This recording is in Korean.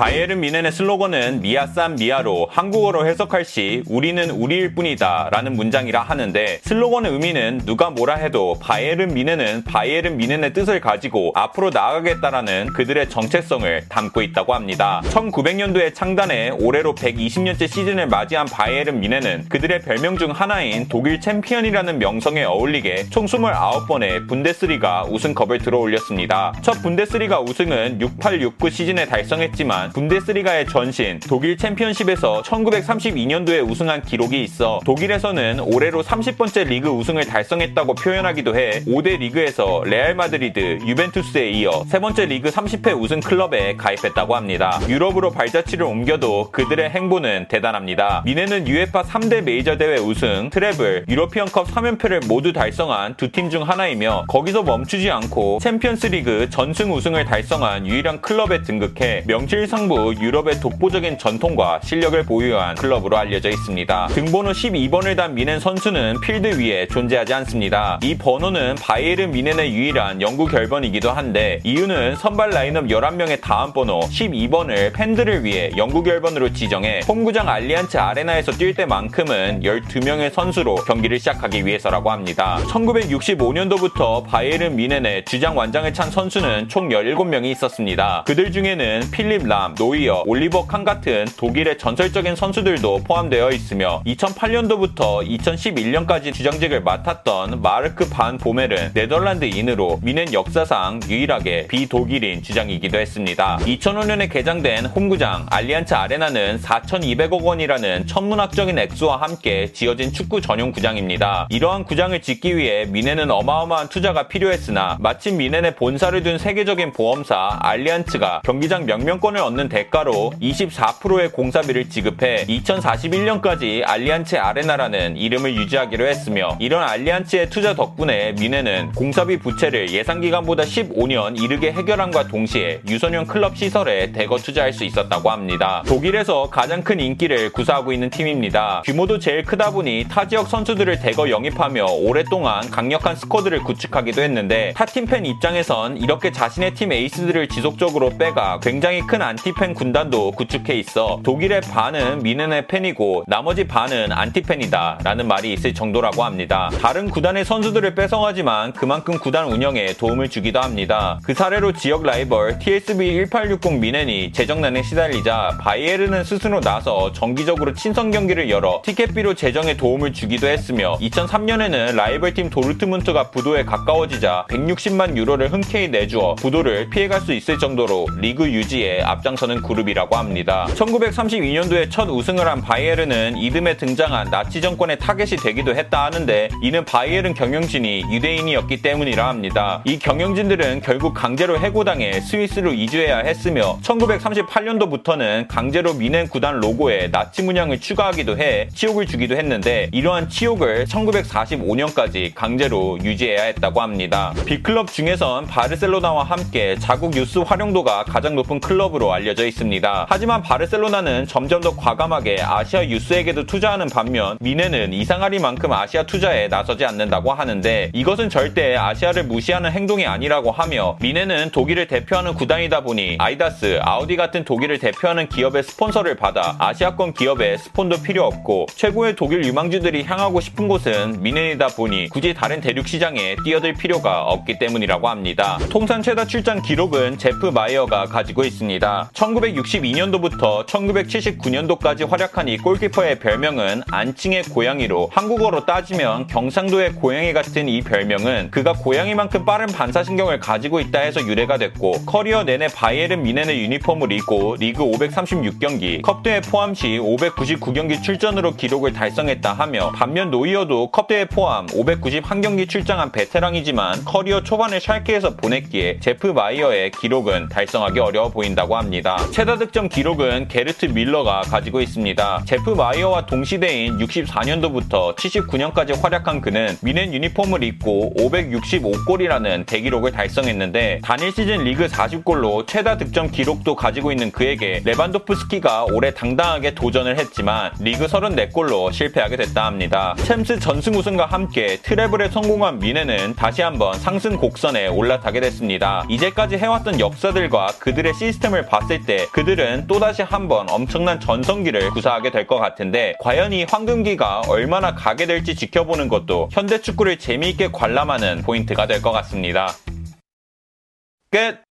바이에른 뮌헨의 슬로건은 Mia san mia로 한국어로 해석할 시 우리는 우리일 뿐이다 라는 문장이라 하는데 슬로건의 의미는 누가 뭐라 해도 바이에른 뮌헨은 바이에른 뮌헨의 뜻을 가지고 앞으로 나아가겠다라는 그들의 정체성을 담고 있다고 합니다. 1900년도에 창단해 올해로 120년째 시즌을 맞이한 바이에른 뮌헨은 그들의 별명 중 하나인 독일 챔피언이라는 명성에 어울리게 총 29번의 분데스리가 우승컵을 들어올렸습니다. 첫 분데스리가 우승은 68-69 시즌에 달성했지만 분데스리가의 전신 독일 챔피언십에서 1932년도에 우승한 기록이 있어 독일에서는 올해로 30번째 리그 우승을 달성했다고 표현하기도 해 5대 리그에서 레알 마드리드, 유벤투스에 이어 세 번째 리그 30회 우승 클럽에 가입했다고 합니다. 유럽으로 발자취를 옮겨도 그들의 행보는 대단합니다. 뮌헨은 UEFA 3대 메이저 대회 우승, 트래블, 유로피언컵 3연패를 모두 달성한 두 팀 중 하나이며 거기서 멈추지 않고 챔피언스 리그 전승 우승을 달성한 유일한 클럽에 등극해 명실상 상부 유럽의 독보적인 전통과 실력을 보유한 클럽으로 알려져 있습니다. 등번호 12번을 단 뮌헨 선수는 필드 위에 존재하지 않습니다. 이 번호는 바이에른 뮌헨의 유일한 영구 결번이기도 한데 이유는 선발 라인업 11명의 다음 번호 12번을 팬들을 위해 영구 결번으로 지정해 홈구장 알리안츠 아레나에서 뛸 때만큼은 12명의 선수로 경기를 시작하기 위해서라고 합니다. 1965년도부터 바이에른 뮌헨의 주장 완장을 찬 선수는 총 17명이 있었습니다. 그들 중에는 필립 람, 노이어, 올리버 칸 같은 독일의 전설적인 선수들도 포함되어 있으며 2008년도부터 2011년까지 주장직을 맡았던 마르크 반 보멜은 네덜란드인으로 뮌헨 역사상 유일하게 비독일인 주장이기도 했습니다. 2005년에 개장된 홈구장 알리안츠 아레나는 4,200억 원이라는 천문학적인 액수와 함께 지어진 축구 전용 구장입니다. 이러한 구장을 짓기 위해 뮌헨은 어마어마한 투자가 필요했으나 마침 뮌헨에 본사를 둔 세계적인 보험사 알리안츠가 경기장 명명권을 얻는 대가로 24%의 공사비를 지급해 2041년까지 알리안츠 아레나라는 이름을 유지하기로 했으며 이런 알리안츠의 투자 덕분에 뮌헨은 공사비 부채를 예상 기간보다 15년 이르게 해결함과 동시에 유소년 클럽 시설에 대거 투자할 수 있었다고 합니다. 독일에서 가장 큰 인기를 구사하고 있는 팀입니다. 규모도 제일 크다 보니 타 지역 선수들을 대거 영입하며 오랫동안 강력한 스쿼드를 구축하기도 했는데 타 팀 팬 입장에선 이렇게 자신의 팀 에이스들을 지속적으로 빼가 굉장히 큰 안티 안티팬 군단도 구축해 있어 독일의 반은 뮌헨의 팬이고 나머지 반은 안티팬이다 라는 말이 있을 정도라고 합니다. 다른 구단의 선수들을 뺏어가지만 그만큼 구단 운영에 도움을 주기도 합니다. 그 사례로 지역 라이벌 TSV 1860 뮌헨이 재정난에 시달리자 바이에른은 스스로 나서 정기적으로 친선 경기를 열어 티켓비로 재정에 도움을 주기도 했으며 2003년에는 라이벌팀 도르트문트가 부도에 가까워지자 160만 유로를 흔쾌히 내주어 부도를 피해갈 수 있을 정도로 리그 유지에 앞장 앞장서는 그룹이라고 합니다. 1932년도에 첫 우승을 한 바이에른은 이듬해 등장한 나치 정권의 타겟이 되기도 했다 하는데 이는 바이에른 경영진이 유대인이었기 때문이라 합니다. 이 경영진들은 결국 강제로 해고당해 스위스로 이주해야 했으며 1938년도부터는 강제로 뮌헨 구단 로고에 나치 문양을 추가하기도 해 치욕을 주기도 했는데 이러한 치욕을 1945년까지 강제로 유지해야 했다고 합니다. 빅클럽 중에선 바르셀로나와 함께 자국 유스 활용도가 가장 높은 클럽으로 알려 알려져 있습니다. 하지만 바르셀로나는 점점 더 과감하게 아시아 유스에게도 투자하는 반면 뮌헨은 이상하리만큼 아시아 투자에 나서지 않는다고 하는데 이것은 절대 아시아를 무시하는 행동이 아니라고 하며 뮌헨은 독일을 대표하는 구단이다 보니 아디다스, 아우디 같은 독일을 대표하는 기업의 스폰서를 받아 아시아권 기업의 스폰도 필요 없고 최고의 독일 유망주들이 향하고 싶은 곳은 뮌헨이다 보니 굳이 다른 대륙 시장에 뛰어들 필요가 없기 때문이라고 합니다. 통산 최다 출장 기록은 제프 마이어가 가지고 있습니다. 1962년도부터 1979년도까지 활약한 이 골키퍼의 별명은 안칭의 고양이로 한국어로 따지면 경상도의 고양이 같은 이 별명은 그가 고양이만큼 빠른 반사신경을 가지고 있다 해서 유래가 됐고 커리어 내내 바이에른 뮌헨의 유니폼을 입고 리그 536경기, 컵대회 포함 시 599경기 출전으로 기록을 달성했다 하며 반면 노이어도 컵대회 포함 591경기 출장한 베테랑이지만 커리어 초반에 샬케에서 보냈기에 제프 마이어의 기록은 달성하기 어려워 보인다고 합니다. 있습니다. 최다 득점 기록은 게르트 뮐러가 가지고 있습니다. 제프 마이어와 동시대인 64년도부터 79년까지 활약한 그는 뮌헨 유니폼을 입고 565골이라는 대기록을 달성했는데 단일 시즌 리그 40골로 최다 득점 기록도 가지고 있는 그에게 레반도프스키가 올해 당당하게 도전을 했지만 리그 34골로 실패하게 됐다 합니다. 챔스 전승 우승과 함께 트레블에 성공한 뮌헨은 다시 한번 상승 곡선에 올라타게 됐습니다. 이제까지 해왔던 역사들과 그들의 시스템을 봤을 봤을 때 그들은 또다시 한번 엄청난 전성기를 구사하게 될 것 같은데 과연 이 황금기가 얼마나 가게 될지 지켜보는 것도 현대 축구를 재미있게 관람하는 포인트가 될 것 같습니다. 끝!